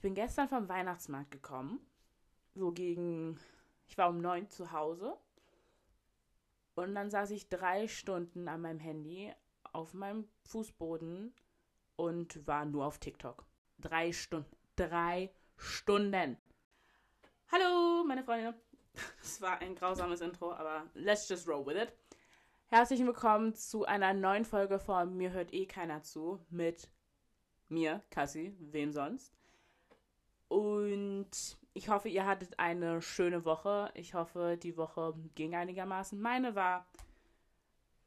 Ich bin gestern vom Weihnachtsmarkt gekommen. So gegen, ich war um neun zu Hause. Und dann saß ich drei Stunden an meinem Handy auf meinem Fußboden und war nur auf TikTok. Drei Stunden. Drei Stunden. Hallo, meine Freunde. Das war ein grausames Intro, aber let's just roll with it. Herzlich willkommen zu einer neuen Folge von Mir hört eh keiner zu mit mir, Cassie, wem sonst. Und ich hoffe, ihr hattet eine schöne Woche. Ich hoffe, die Woche ging einigermaßen. Meine war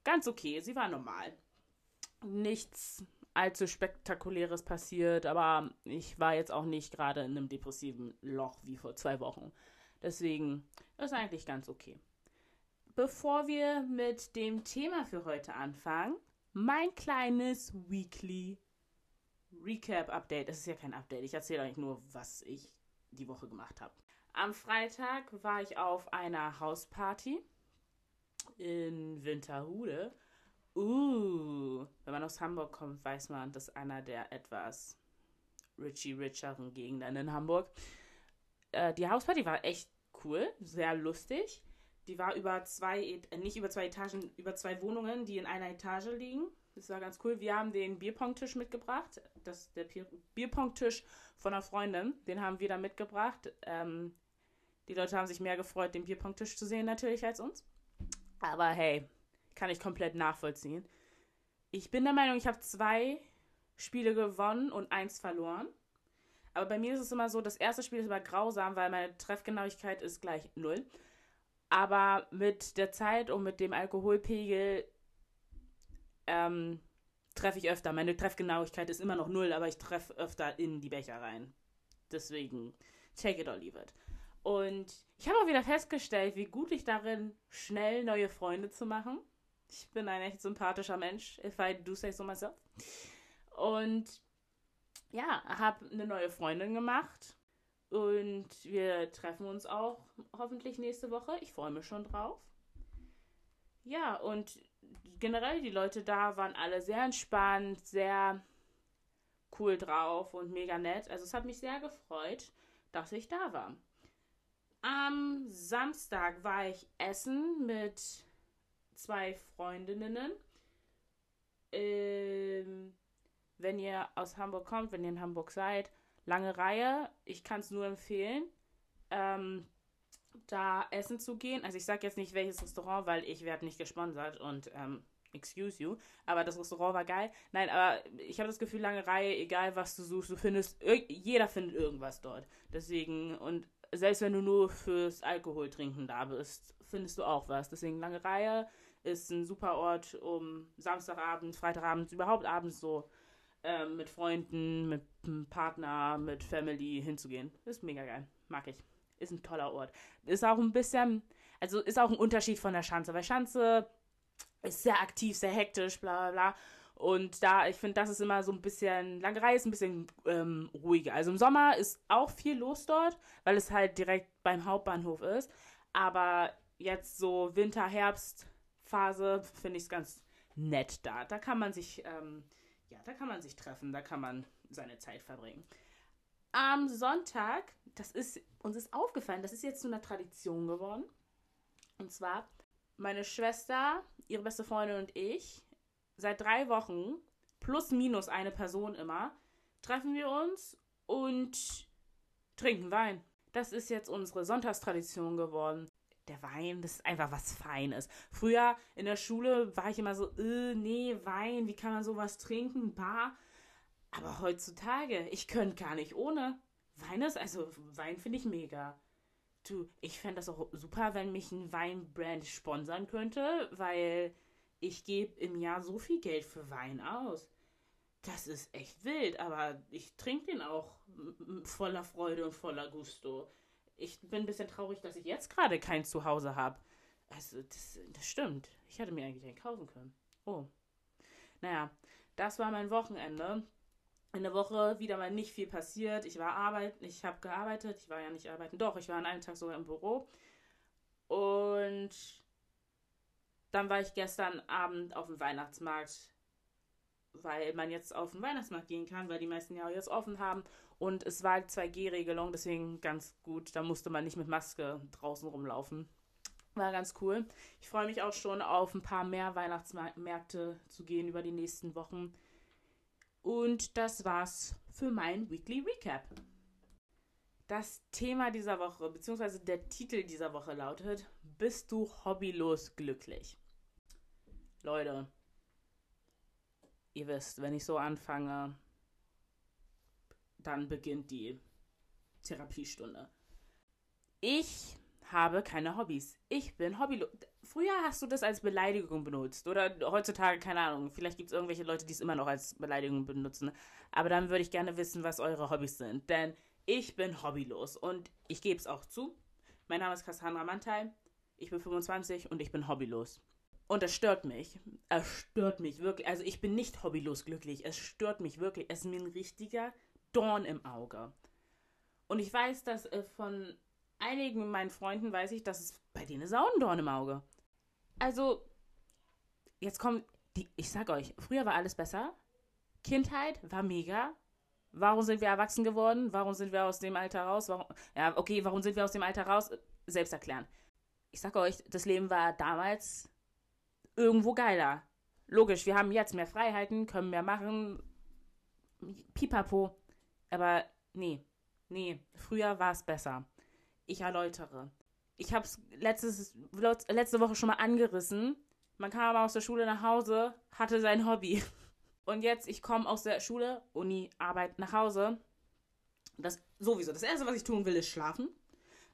ganz okay. Sie war normal. Nichts allzu spektakuläres passiert, aber ich war jetzt auch nicht gerade in einem depressiven Loch wie vor zwei Wochen. Deswegen ist eigentlich ganz okay. Bevor wir mit dem Thema für heute anfangen, mein kleines Weekly Recap-Update. Es ist ja kein Update. Ich erzähle euch nur, was ich die Woche gemacht habe. Am Freitag war ich auf einer Hausparty in Winterhude. Uh, wenn man aus Hamburg kommt, weiß man, dass einer der etwas richy richeren Gegenden in Hamburg. Äh, die Hausparty war echt cool, sehr lustig. Die war über zwei, äh, nicht über zwei Etagen, über zwei Wohnungen, die in einer Etage liegen. Das war ganz cool. Wir haben den Bierpong-Tisch mitgebracht. Das, der Bierpong-Tisch von einer Freundin. Den haben wir da mitgebracht. Ähm, die Leute haben sich mehr gefreut, den Bierpong-Tisch zu sehen, natürlich, als uns. Aber hey, kann ich komplett nachvollziehen. Ich bin der Meinung, ich habe zwei Spiele gewonnen und eins verloren. Aber bei mir ist es immer so, das erste Spiel ist immer grausam, weil meine Treffgenauigkeit ist gleich null. Aber mit der Zeit und mit dem Alkoholpegel ähm, treffe ich öfter. Meine Treffgenauigkeit ist immer noch null, aber ich treffe öfter in die Becher rein. Deswegen, take it or leave it. Und ich habe auch wieder festgestellt, wie gut ich darin schnell neue Freunde zu machen. Ich bin ein echt sympathischer Mensch, if I do say so myself. Und ja, habe eine neue Freundin gemacht. Und wir treffen uns auch hoffentlich nächste Woche. Ich freue mich schon drauf. Ja, und generell die Leute da waren alle sehr entspannt, sehr cool drauf und mega nett. Also es hat mich sehr gefreut, dass ich da war. Am Samstag war ich essen mit zwei Freundinnen. Ähm, wenn ihr aus Hamburg kommt, wenn ihr in Hamburg seid, lange Reihe. Ich kann es nur empfehlen. Ähm, da essen zu gehen. Also ich sage jetzt nicht welches Restaurant, weil ich werde nicht gesponsert und ähm, excuse you, aber das Restaurant war geil. Nein, aber ich habe das Gefühl, lange Reihe, egal was du suchst, du findest, jeder findet irgendwas dort. Deswegen, und selbst wenn du nur fürs Alkoholtrinken da bist, findest du auch was. Deswegen lange Reihe ist ein super Ort, um Samstagabend, Freitagabend, überhaupt abends so ähm, mit Freunden, mit Partner, mit Family hinzugehen. Ist mega geil. Mag ich ist ein toller Ort. Ist auch ein bisschen, also ist auch ein Unterschied von der Schanze, weil Schanze ist sehr aktiv, sehr hektisch, bla bla bla. Und da, ich finde, das ist immer so ein bisschen, Langerei ist ein bisschen ähm, ruhiger. Also im Sommer ist auch viel los dort, weil es halt direkt beim Hauptbahnhof ist. Aber jetzt so Winter, Herbst Phase finde ich es ganz nett da. Da kann man sich, ähm, ja, da kann man sich treffen, da kann man seine Zeit verbringen. Am Sonntag, das ist, uns ist aufgefallen, das ist jetzt zu einer Tradition geworden. Und zwar, meine Schwester, ihre beste Freundin und ich, seit drei Wochen, plus minus eine Person immer, treffen wir uns und trinken Wein. Das ist jetzt unsere Sonntagstradition geworden. Der Wein, das ist einfach was Feines. Früher in der Schule war ich immer so, äh, nee, Wein, wie kann man sowas trinken? Bar. Aber heutzutage, ich könnte gar nicht ohne. Wein ist, also Wein finde ich mega. Du, ich fände das auch super, wenn mich ein Weinbrand sponsern könnte, weil ich gebe im Jahr so viel Geld für Wein aus. Das ist echt wild, aber ich trinke den auch voller Freude und voller Gusto. Ich bin ein bisschen traurig, dass ich jetzt gerade kein Zuhause habe. Also, das, das stimmt. Ich hätte mir eigentlich einen kaufen können. Oh. Naja, das war mein Wochenende in der Woche wieder mal nicht viel passiert. Ich war arbeiten, ich habe gearbeitet, ich war ja nicht arbeiten, doch, ich war an einem Tag sogar im Büro. Und dann war ich gestern Abend auf dem Weihnachtsmarkt weil man jetzt auf den Weihnachtsmarkt gehen kann, weil die meisten ja jetzt offen haben. Und es war 2G-Regelung, deswegen ganz gut. Da musste man nicht mit Maske draußen rumlaufen. War ganz cool. Ich freue mich auch schon auf ein paar mehr Weihnachtsmärkte zu gehen über die nächsten Wochen. Und das war's für mein Weekly Recap. Das Thema dieser Woche, beziehungsweise der Titel dieser Woche lautet: Bist du hobbylos glücklich? Leute, ihr wisst, wenn ich so anfange, dann beginnt die Therapiestunde. Ich habe keine Hobbys. Ich bin hobbylos. Früher hast du das als Beleidigung benutzt. Oder heutzutage, keine Ahnung. Vielleicht gibt es irgendwelche Leute, die es immer noch als Beleidigung benutzen. Aber dann würde ich gerne wissen, was eure Hobbys sind. Denn ich bin hobbylos. Und ich gebe es auch zu. Mein Name ist Cassandra Mantai. Ich bin 25 und ich bin hobbylos. Und es stört mich. Es stört mich wirklich. Also ich bin nicht hobbylos glücklich. Es stört mich wirklich. Es ist mir ein richtiger Dorn im Auge. Und ich weiß, dass äh, von einigen meinen Freunden weiß ich, dass es bei denen ist auch ein Dorn im Auge. Also, jetzt kommt, die, ich sag euch, früher war alles besser. Kindheit war mega. Warum sind wir erwachsen geworden? Warum sind wir aus dem Alter raus? Warum, ja, okay, warum sind wir aus dem Alter raus? Selbst erklären. Ich sag euch, das Leben war damals irgendwo geiler. Logisch, wir haben jetzt mehr Freiheiten, können mehr machen. Pipapo. Aber nee, nee, früher war es besser. Ich erläutere. Ich habe es letzte Woche schon mal angerissen. Man kam aus der Schule nach Hause, hatte sein Hobby. Und jetzt, ich komme aus der Schule, Uni, Arbeit nach Hause. Das sowieso. Das erste, was ich tun will, ist schlafen.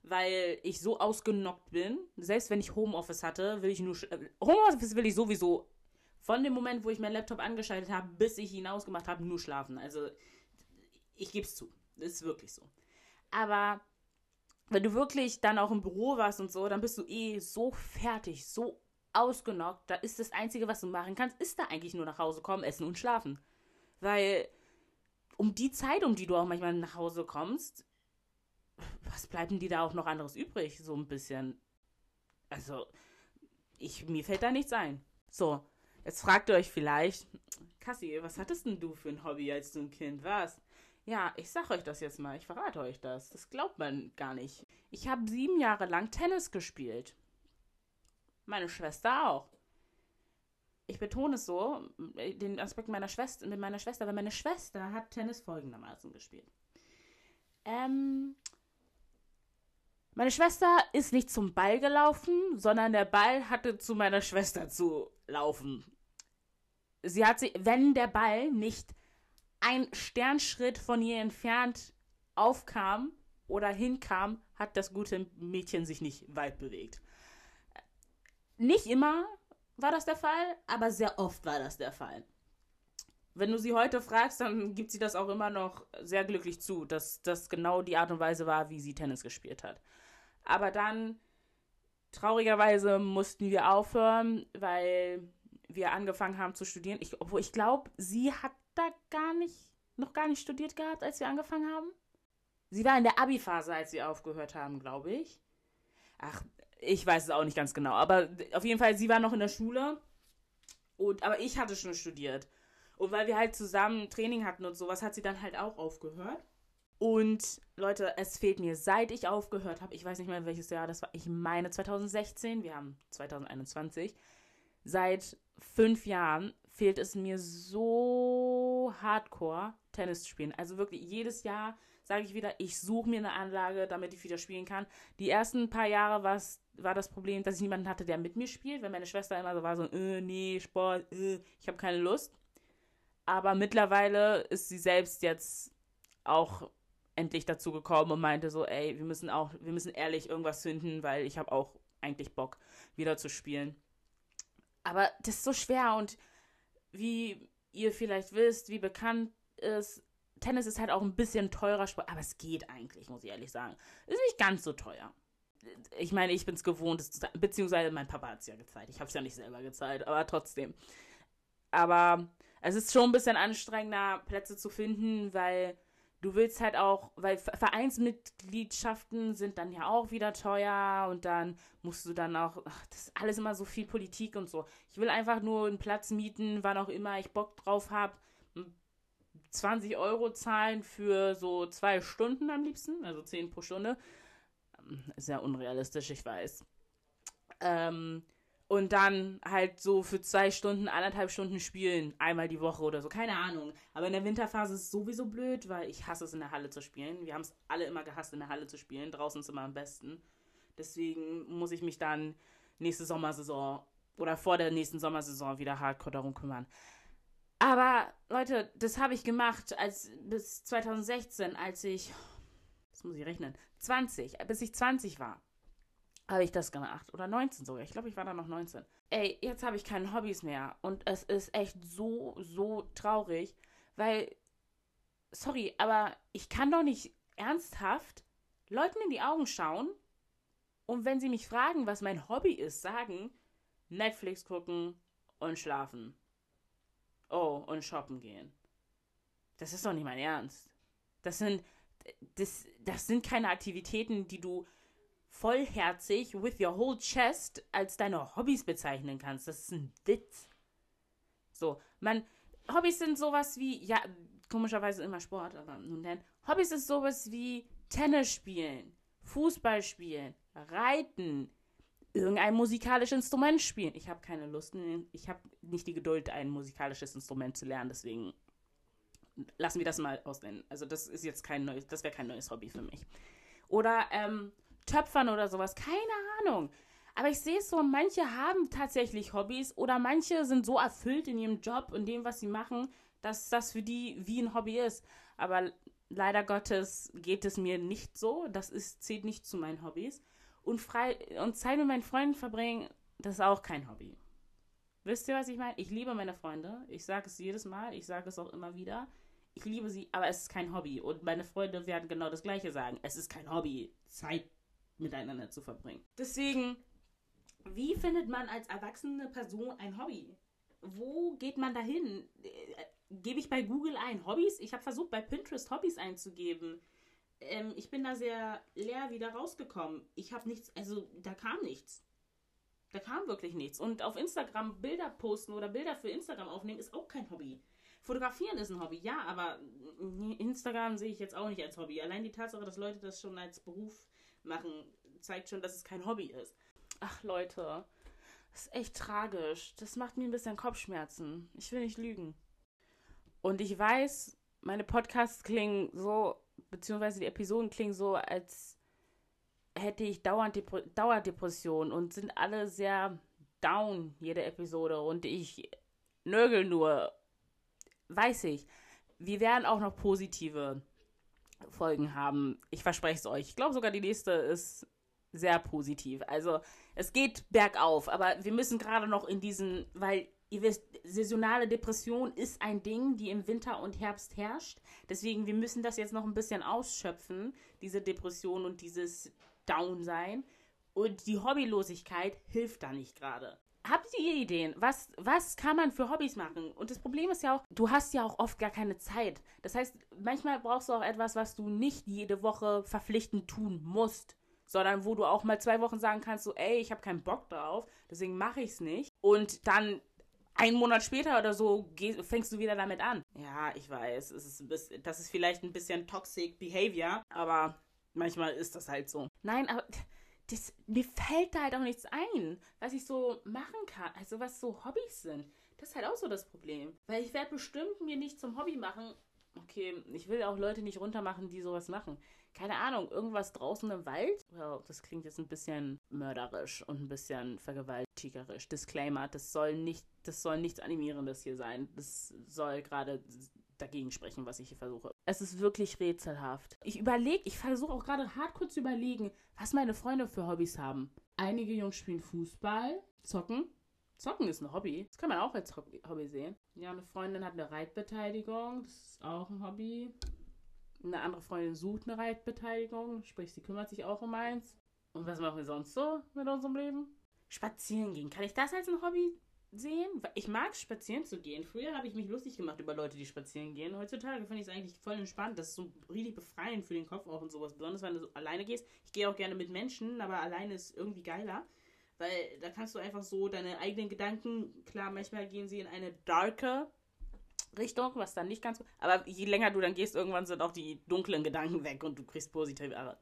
Weil ich so ausgenockt bin. Selbst wenn ich Homeoffice hatte, will ich nur. Äh, Homeoffice will ich sowieso von dem Moment, wo ich meinen Laptop angeschaltet habe, bis ich ihn ausgemacht habe, nur schlafen. Also, ich gebe es zu. Das ist wirklich so. Aber wenn du wirklich dann auch im Büro warst und so, dann bist du eh so fertig, so ausgenockt. Da ist das Einzige, was du machen kannst, ist da eigentlich nur nach Hause kommen, essen und schlafen. Weil um die Zeit, um die du auch manchmal nach Hause kommst, was bleibt denn dir da auch noch anderes übrig? So ein bisschen. Also, ich, mir fällt da nichts ein. So, jetzt fragt ihr euch vielleicht, Cassie, was hattest denn du für ein Hobby, als du ein Kind warst? Ja, ich sag euch das jetzt mal, ich verrate euch das. Das glaubt man gar nicht. Ich habe sieben Jahre lang Tennis gespielt. Meine Schwester auch. Ich betone es so, den Aspekt meiner Schwester, mit meiner Schwester, weil meine Schwester hat Tennis folgendermaßen gespielt. Ähm, meine Schwester ist nicht zum Ball gelaufen, sondern der Ball hatte zu meiner Schwester zu laufen. Sie hat sie, wenn der Ball nicht ein Sternschritt von ihr entfernt aufkam oder hinkam, hat das gute Mädchen sich nicht weit bewegt. Nicht immer war das der Fall, aber sehr oft war das der Fall. Wenn du sie heute fragst, dann gibt sie das auch immer noch sehr glücklich zu, dass das genau die Art und Weise war, wie sie Tennis gespielt hat. Aber dann, traurigerweise, mussten wir aufhören, weil wir angefangen haben zu studieren. Ich, obwohl ich glaube, sie hat da gar nicht, noch gar nicht studiert gehabt, als wir angefangen haben. Sie war in der Abi-Phase, als wir aufgehört haben, glaube ich. Ach, ich weiß es auch nicht ganz genau. Aber auf jeden Fall, sie war noch in der Schule. Und, aber ich hatte schon studiert. Und weil wir halt zusammen Training hatten und sowas, hat sie dann halt auch aufgehört. Und Leute, es fehlt mir, seit ich aufgehört habe, ich weiß nicht mehr welches Jahr das war, ich meine 2016, wir haben 2021, seit fünf Jahren fehlt es mir so hardcore, Tennis zu spielen. Also wirklich jedes Jahr sage ich wieder, ich suche mir eine Anlage, damit ich wieder spielen kann. Die ersten paar Jahre war das Problem, dass ich niemanden hatte, der mit mir spielt, weil meine Schwester immer so war so, äh, nee, Sport, äh, ich habe keine Lust. Aber mittlerweile ist sie selbst jetzt auch endlich dazu gekommen und meinte so, ey, wir müssen auch, wir müssen ehrlich irgendwas finden, weil ich habe auch eigentlich Bock, wieder zu spielen. Aber das ist so schwer und wie ihr vielleicht wisst, wie bekannt ist, Tennis ist halt auch ein bisschen teurer Sport, aber es geht eigentlich, muss ich ehrlich sagen. Ist nicht ganz so teuer. Ich meine, ich bin es gewohnt, beziehungsweise mein Papa hat es ja gezahlt. Ich habe es ja nicht selber gezahlt, aber trotzdem. Aber es ist schon ein bisschen anstrengender, Plätze zu finden, weil du willst halt auch, weil Vereinsmitgliedschaften sind dann ja auch wieder teuer und dann musst du dann auch, ach, das ist alles immer so viel Politik und so. Ich will einfach nur einen Platz mieten, wann auch immer ich Bock drauf habe. 20 Euro zahlen für so zwei Stunden am liebsten, also 10 pro Stunde. Sehr unrealistisch, ich weiß. Ähm, und dann halt so für zwei Stunden, anderthalb Stunden spielen, einmal die Woche oder so, keine Ahnung. Aber in der Winterphase ist es sowieso blöd, weil ich hasse es in der Halle zu spielen. Wir haben es alle immer gehasst, in der Halle zu spielen. Draußen ist immer am besten. Deswegen muss ich mich dann nächste Sommersaison oder vor der nächsten Sommersaison wieder hardcore darum kümmern. Aber Leute, das habe ich gemacht als bis 2016, als ich, das muss ich rechnen, 20, bis ich 20 war habe ich das gemacht. Oder 19 sogar. Ich glaube, ich war da noch 19. Ey, jetzt habe ich keine Hobbys mehr. Und es ist echt so, so traurig, weil, sorry, aber ich kann doch nicht ernsthaft Leuten in die Augen schauen und wenn sie mich fragen, was mein Hobby ist, sagen, Netflix gucken und schlafen. Oh, und shoppen gehen. Das ist doch nicht mein Ernst. Das sind, das, das sind keine Aktivitäten, die du vollherzig with your whole chest als deine Hobbys bezeichnen kannst. Das ist ein Witz. So, man, Hobbys sind sowas wie, ja, komischerweise immer Sport, aber nun denn. Hobbys ist sowas wie Tennis spielen, Fußball spielen, Reiten, irgendein musikalisches Instrument spielen. Ich habe keine Lust, ich habe nicht die Geduld, ein musikalisches Instrument zu lernen, deswegen lassen wir das mal ausnennen. Also das ist jetzt kein neues, das wäre kein neues Hobby für mich. Oder ähm, Töpfern oder sowas. Keine Ahnung. Aber ich sehe es so, manche haben tatsächlich Hobbys oder manche sind so erfüllt in ihrem Job und dem, was sie machen, dass das für die wie ein Hobby ist. Aber leider Gottes geht es mir nicht so. Das ist, zählt nicht zu meinen Hobbys. Und, frei, und Zeit mit meinen Freunden verbringen, das ist auch kein Hobby. Wisst ihr, was ich meine? Ich liebe meine Freunde. Ich sage es jedes Mal. Ich sage es auch immer wieder. Ich liebe sie, aber es ist kein Hobby. Und meine Freunde werden genau das Gleiche sagen. Es ist kein Hobby. Zeit miteinander zu verbringen. Deswegen, wie findet man als erwachsene Person ein Hobby? Wo geht man dahin? Äh, gebe ich bei Google ein Hobbys? Ich habe versucht, bei Pinterest Hobbys einzugeben. Ähm, ich bin da sehr leer wieder rausgekommen. Ich habe nichts, also da kam nichts. Da kam wirklich nichts. Und auf Instagram Bilder posten oder Bilder für Instagram aufnehmen ist auch kein Hobby. Fotografieren ist ein Hobby, ja, aber Instagram sehe ich jetzt auch nicht als Hobby. Allein die Tatsache, dass Leute das schon als Beruf machen, zeigt schon, dass es kein Hobby ist. Ach Leute, das ist echt tragisch. Das macht mir ein bisschen Kopfschmerzen. Ich will nicht lügen. Und ich weiß, meine Podcasts klingen so, beziehungsweise die Episoden klingen so, als hätte ich dauernd Dep Dauerdepression und sind alle sehr down, jede Episode. Und ich nörgel nur. Weiß ich. Wir werden auch noch positive Folgen haben. Ich verspreche es euch. Ich glaube sogar, die nächste ist sehr positiv. Also es geht bergauf, aber wir müssen gerade noch in diesen, weil ihr wisst, saisonale Depression ist ein Ding, die im Winter und Herbst herrscht. Deswegen, wir müssen das jetzt noch ein bisschen ausschöpfen, diese Depression und dieses Down-Sein. Und die Hobbylosigkeit hilft da nicht gerade habt ihr Ideen? Was, was kann man für Hobbys machen? Und das Problem ist ja auch, du hast ja auch oft gar keine Zeit. Das heißt, manchmal brauchst du auch etwas, was du nicht jede Woche verpflichtend tun musst, sondern wo du auch mal zwei Wochen sagen kannst, so, ey, ich habe keinen Bock drauf, deswegen mache ich es nicht. Und dann einen Monat später oder so fängst du wieder damit an. Ja, ich weiß, es ist das ist vielleicht ein bisschen toxic behavior, aber manchmal ist das halt so. Nein, aber das, mir fällt da halt auch nichts ein, was ich so machen kann. Also was so Hobbys sind. Das ist halt auch so das Problem. Weil ich werde bestimmt mir nicht zum Hobby machen. Okay, ich will auch Leute nicht runtermachen, die sowas machen. Keine Ahnung, irgendwas draußen im Wald? Well, das klingt jetzt ein bisschen mörderisch und ein bisschen vergewaltigerisch. Disclaimer, das soll nicht, das soll nichts Animierendes hier sein. Das soll gerade dagegen sprechen, was ich hier versuche. Es ist wirklich rätselhaft. Ich überlege, ich versuche auch gerade hart zu überlegen, was meine Freunde für Hobbys haben. Einige Jungs spielen Fußball, zocken. Zocken ist ein Hobby. Das kann man auch als Hobby sehen. Ja, eine Freundin hat eine Reitbeteiligung. Das ist auch ein Hobby. Eine andere Freundin sucht eine Reitbeteiligung. Sprich, sie kümmert sich auch um eins. Und was machen wir sonst so mit unserem Leben? Spazieren gehen. Kann ich das als ein Hobby sehen. Ich mag spazieren zu gehen. Früher habe ich mich lustig gemacht über Leute, die spazieren gehen. Heutzutage finde ich es eigentlich voll entspannt. Das ist so richtig befreiend für den Kopf auch und sowas. Besonders wenn du so alleine gehst. Ich gehe auch gerne mit Menschen, aber alleine ist irgendwie geiler. Weil da kannst du einfach so deine eigenen Gedanken, klar, manchmal gehen sie in eine darker Richtung, was dann nicht ganz. Aber je länger du dann gehst, irgendwann sind auch die dunklen Gedanken weg und du kriegst positive.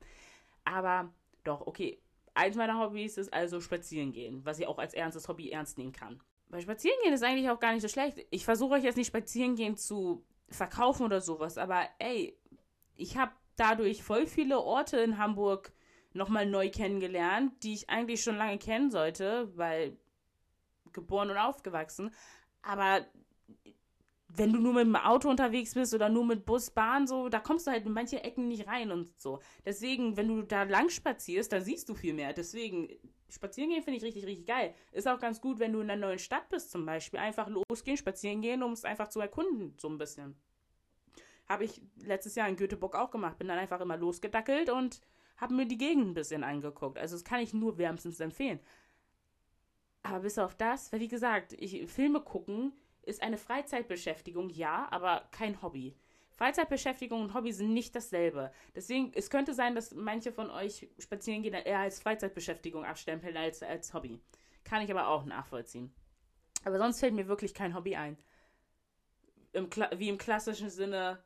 Aber doch, okay. Eins meiner Hobbys ist also spazieren gehen, was ich auch als ernstes Hobby ernst nehmen kann. Weil spazieren gehen ist eigentlich auch gar nicht so schlecht. Ich versuche euch jetzt nicht spazieren gehen zu verkaufen oder sowas, aber ey, ich habe dadurch voll viele Orte in Hamburg nochmal neu kennengelernt, die ich eigentlich schon lange kennen sollte, weil geboren und aufgewachsen. Aber wenn du nur mit dem Auto unterwegs bist oder nur mit Bus, Bahn, so, da kommst du halt in manche Ecken nicht rein und so. Deswegen, wenn du da lang spazierst, dann siehst du viel mehr. Deswegen, spazieren gehen finde ich richtig, richtig geil. Ist auch ganz gut, wenn du in einer neuen Stadt bist zum Beispiel. Einfach losgehen, spazieren gehen, um es einfach zu erkunden, so ein bisschen. Habe ich letztes Jahr in Göteborg auch gemacht. Bin dann einfach immer losgedackelt und habe mir die Gegend ein bisschen angeguckt. Also das kann ich nur wärmstens empfehlen. Aber bis auf das, weil wie gesagt, ich Filme gucken ist eine Freizeitbeschäftigung, ja, aber kein Hobby. Freizeitbeschäftigung und Hobby sind nicht dasselbe. Deswegen, es könnte sein, dass manche von euch spazieren gehen eher als Freizeitbeschäftigung abstempeln als als Hobby. Kann ich aber auch nachvollziehen. Aber sonst fällt mir wirklich kein Hobby ein. Im wie im klassischen Sinne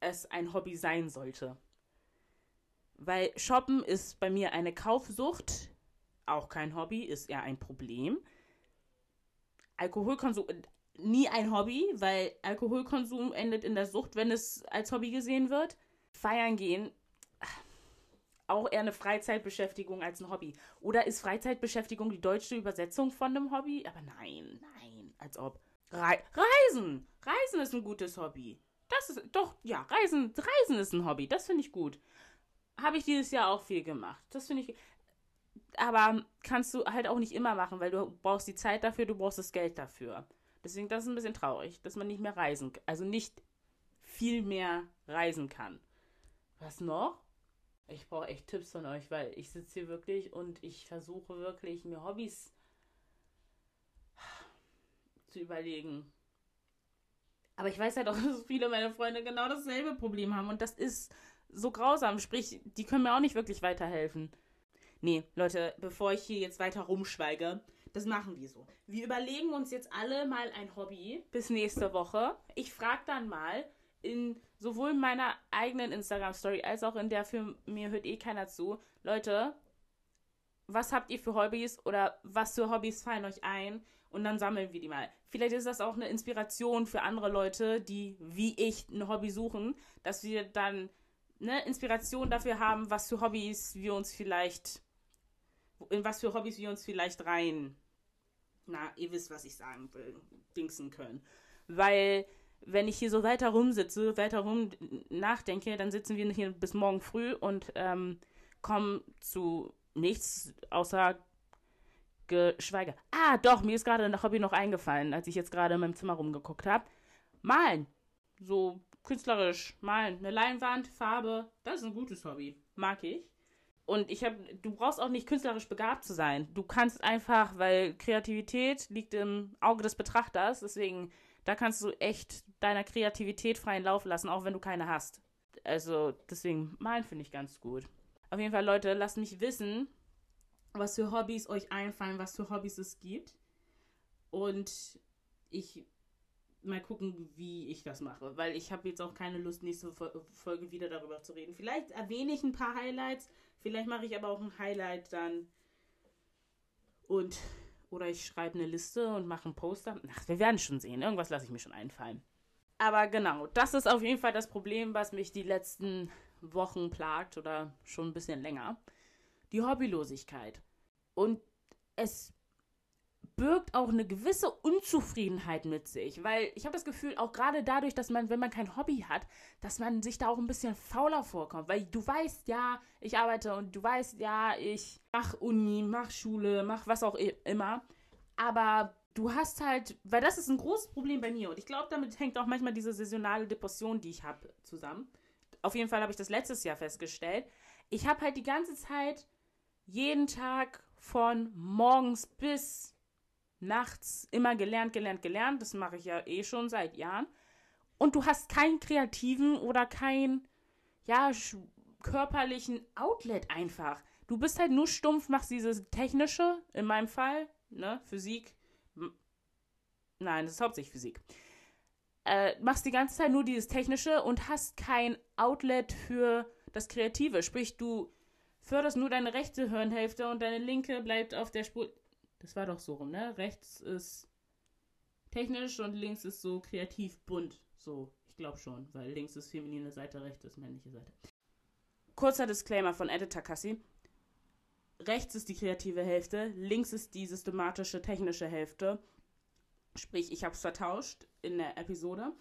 es ein Hobby sein sollte. Weil Shoppen ist bei mir eine Kaufsucht, auch kein Hobby, ist eher ein Problem. Alkoholkonsum, nie ein Hobby, weil Alkoholkonsum endet in der Sucht, wenn es als Hobby gesehen wird. Feiern gehen, auch eher eine Freizeitbeschäftigung als ein Hobby. Oder ist Freizeitbeschäftigung die deutsche Übersetzung von einem Hobby? Aber nein, nein, als ob. Re Reisen! Reisen ist ein gutes Hobby. Das ist, doch, ja, Reisen, Reisen ist ein Hobby. Das finde ich gut. Habe ich dieses Jahr auch viel gemacht. Das finde ich. Aber kannst du halt auch nicht immer machen, weil du brauchst die Zeit dafür, du brauchst das Geld dafür. Deswegen, das ist ein bisschen traurig, dass man nicht mehr reisen, also nicht viel mehr reisen kann. Was noch? Ich brauche echt Tipps von euch, weil ich sitze hier wirklich und ich versuche wirklich, mir Hobbys zu überlegen. Aber ich weiß halt auch, dass viele meiner Freunde genau dasselbe Problem haben und das ist so grausam. Sprich, die können mir auch nicht wirklich weiterhelfen. Nee, Leute, bevor ich hier jetzt weiter rumschweige, das machen wir so. Wir überlegen uns jetzt alle mal ein Hobby bis nächste Woche. Ich frage dann mal in sowohl meiner eigenen Instagram-Story als auch in der für mir hört eh keiner zu. Leute, was habt ihr für Hobbys oder was für Hobbys fallen euch ein? Und dann sammeln wir die mal. Vielleicht ist das auch eine Inspiration für andere Leute, die wie ich ein Hobby suchen, dass wir dann eine Inspiration dafür haben, was für Hobbys wir uns vielleicht, in was für Hobbys wir uns vielleicht rein na, ihr wisst, was ich sagen will, dingsen können. Weil, wenn ich hier so weiter rumsitze, weiter rum nachdenke, dann sitzen wir hier bis morgen früh und ähm, kommen zu nichts außer Geschweige. Ah, doch, mir ist gerade ein Hobby noch eingefallen, als ich jetzt gerade in meinem Zimmer rumgeguckt habe. Malen. So künstlerisch malen. Eine Leinwand, Farbe, das ist ein gutes Hobby. Mag ich. Und ich habe, du brauchst auch nicht künstlerisch begabt zu sein. Du kannst einfach, weil Kreativität liegt im Auge des Betrachters, deswegen, da kannst du echt deiner Kreativität freien Lauf lassen, auch wenn du keine hast. Also, deswegen, malen finde ich ganz gut. Auf jeden Fall, Leute, lasst mich wissen, was für Hobbys euch einfallen, was für Hobbys es gibt. Und ich mal gucken, wie ich das mache, weil ich habe jetzt auch keine Lust, nächste Folge wieder darüber zu reden. Vielleicht erwähne ich ein paar Highlights, Vielleicht mache ich aber auch ein Highlight dann. Und. Oder ich schreibe eine Liste und mache einen Poster. Ach, wir werden schon sehen. Irgendwas lasse ich mir schon einfallen. Aber genau, das ist auf jeden Fall das Problem, was mich die letzten Wochen plagt oder schon ein bisschen länger. Die Hobbylosigkeit. Und es birgt auch eine gewisse Unzufriedenheit mit sich, weil ich habe das Gefühl, auch gerade dadurch, dass man, wenn man kein Hobby hat, dass man sich da auch ein bisschen fauler vorkommt, weil du weißt, ja, ich arbeite und du weißt, ja, ich mach Uni, mach Schule, mach was auch immer, aber du hast halt, weil das ist ein großes Problem bei mir und ich glaube, damit hängt auch manchmal diese saisonale Depression, die ich habe, zusammen. Auf jeden Fall habe ich das letztes Jahr festgestellt. Ich habe halt die ganze Zeit jeden Tag von morgens bis nachts immer gelernt, gelernt, gelernt. Das mache ich ja eh schon seit Jahren. Und du hast keinen kreativen oder keinen, ja, körperlichen Outlet einfach. Du bist halt nur stumpf, machst dieses technische, in meinem Fall, ne, Physik. Nein, das ist hauptsächlich Physik. Äh, machst die ganze Zeit nur dieses technische und hast kein Outlet für das Kreative. Sprich, du förderst nur deine rechte Hirnhälfte und deine linke bleibt auf der Spur. Das war doch so rum, ne? Rechts ist technisch und links ist so kreativ bunt. So, ich glaube schon, weil links ist feminine Seite, rechts ist männliche Seite. Kurzer Disclaimer von Editor Cassie. Rechts ist die kreative Hälfte, links ist die systematische technische Hälfte. Sprich, ich habe es vertauscht in der Episode.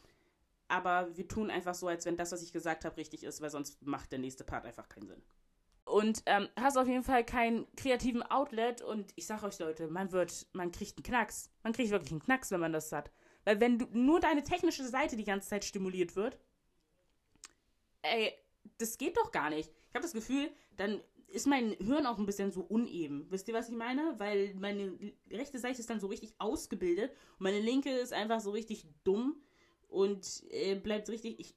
Aber wir tun einfach so, als wenn das, was ich gesagt habe, richtig ist, weil sonst macht der nächste Part einfach keinen Sinn und ähm, hast auf jeden Fall keinen kreativen Outlet und ich sag euch Leute, man wird, man kriegt einen Knacks. Man kriegt wirklich einen Knacks, wenn man das hat. Weil wenn du, nur deine technische Seite die ganze Zeit stimuliert wird, ey, das geht doch gar nicht. Ich habe das Gefühl, dann ist mein Hirn auch ein bisschen so uneben. Wisst ihr, was ich meine? Weil meine rechte Seite ist dann so richtig ausgebildet und meine linke ist einfach so richtig dumm und äh, bleibt richtig. Ich,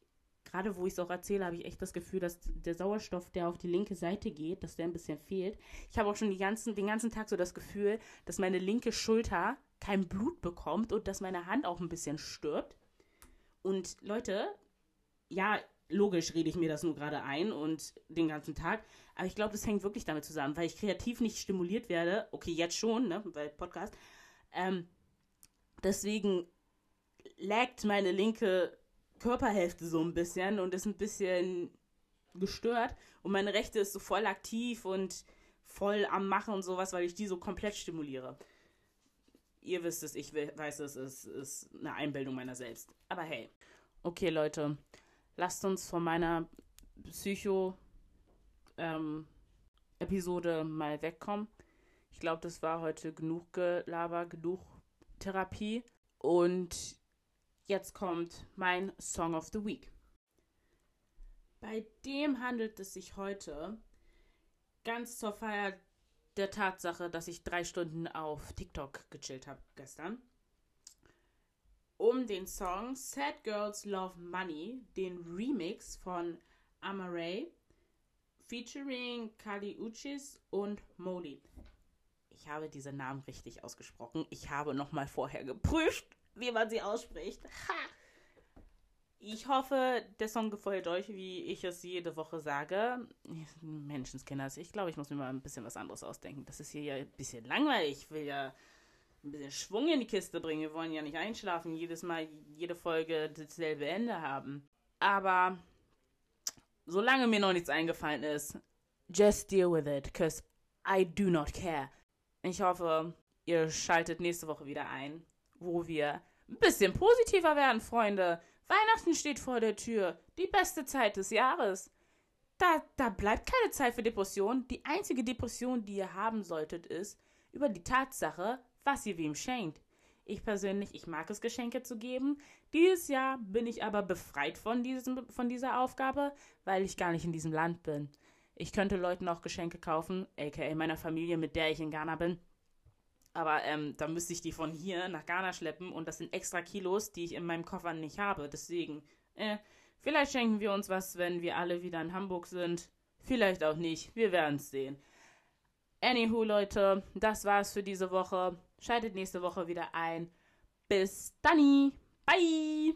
gerade wo ich es auch erzähle, habe ich echt das Gefühl, dass der Sauerstoff, der auf die linke Seite geht, dass der ein bisschen fehlt. Ich habe auch schon ganzen, den ganzen Tag so das Gefühl, dass meine linke Schulter kein Blut bekommt und dass meine Hand auch ein bisschen stirbt. Und Leute, ja, logisch rede ich mir das nur gerade ein und den ganzen Tag. Aber ich glaube, das hängt wirklich damit zusammen, weil ich kreativ nicht stimuliert werde. Okay, jetzt schon, ne, weil Podcast. Ähm, deswegen laggt meine linke Körperhälfte so ein bisschen und ist ein bisschen gestört. Und meine rechte ist so voll aktiv und voll am Machen und sowas, weil ich die so komplett stimuliere. Ihr wisst es, ich weiß es, es ist eine Einbildung meiner selbst. Aber hey. Okay, Leute, lasst uns von meiner Psycho- ähm, mal wegkommen. Ich glaube, das war heute genug Gelaber, genug Therapie. Und Jetzt kommt mein Song of the Week. Bei dem handelt es sich heute ganz zur Feier der Tatsache, dass ich drei Stunden auf TikTok gechillt habe gestern. Um den Song Sad Girls Love Money, den Remix von Amaray, featuring Kali Uchis und Molly. Ich habe diese Namen richtig ausgesprochen. Ich habe nochmal vorher geprüft wie man sie ausspricht. Ha! Ich hoffe, der Song gefällt euch, wie ich es jede Woche sage. Menschenskinders, ich glaube, ich muss mir mal ein bisschen was anderes ausdenken. Das ist hier ja ein bisschen langweilig. Ich will ja ein bisschen Schwung in die Kiste bringen. Wir wollen ja nicht einschlafen, jedes Mal, jede Folge dasselbe Ende haben. Aber solange mir noch nichts eingefallen ist, just deal with it, cause I do not care. Ich hoffe, ihr schaltet nächste Woche wieder ein wo wir ein bisschen positiver werden, Freunde. Weihnachten steht vor der Tür. Die beste Zeit des Jahres. Da, da bleibt keine Zeit für Depression. Die einzige Depression, die ihr haben solltet, ist über die Tatsache, was ihr wem schenkt. Ich persönlich, ich mag es, Geschenke zu geben. Dieses Jahr bin ich aber befreit von, diesem, von dieser Aufgabe, weil ich gar nicht in diesem Land bin. Ich könnte Leuten auch Geschenke kaufen, aka meiner Familie, mit der ich in Ghana bin. Aber ähm, da müsste ich die von hier nach Ghana schleppen und das sind extra Kilos, die ich in meinem Koffer nicht habe. Deswegen, äh, vielleicht schenken wir uns was, wenn wir alle wieder in Hamburg sind. Vielleicht auch nicht. Wir werden es sehen. Anywho, Leute, das war's für diese Woche. Schaltet nächste Woche wieder ein. Bis dann. Bye.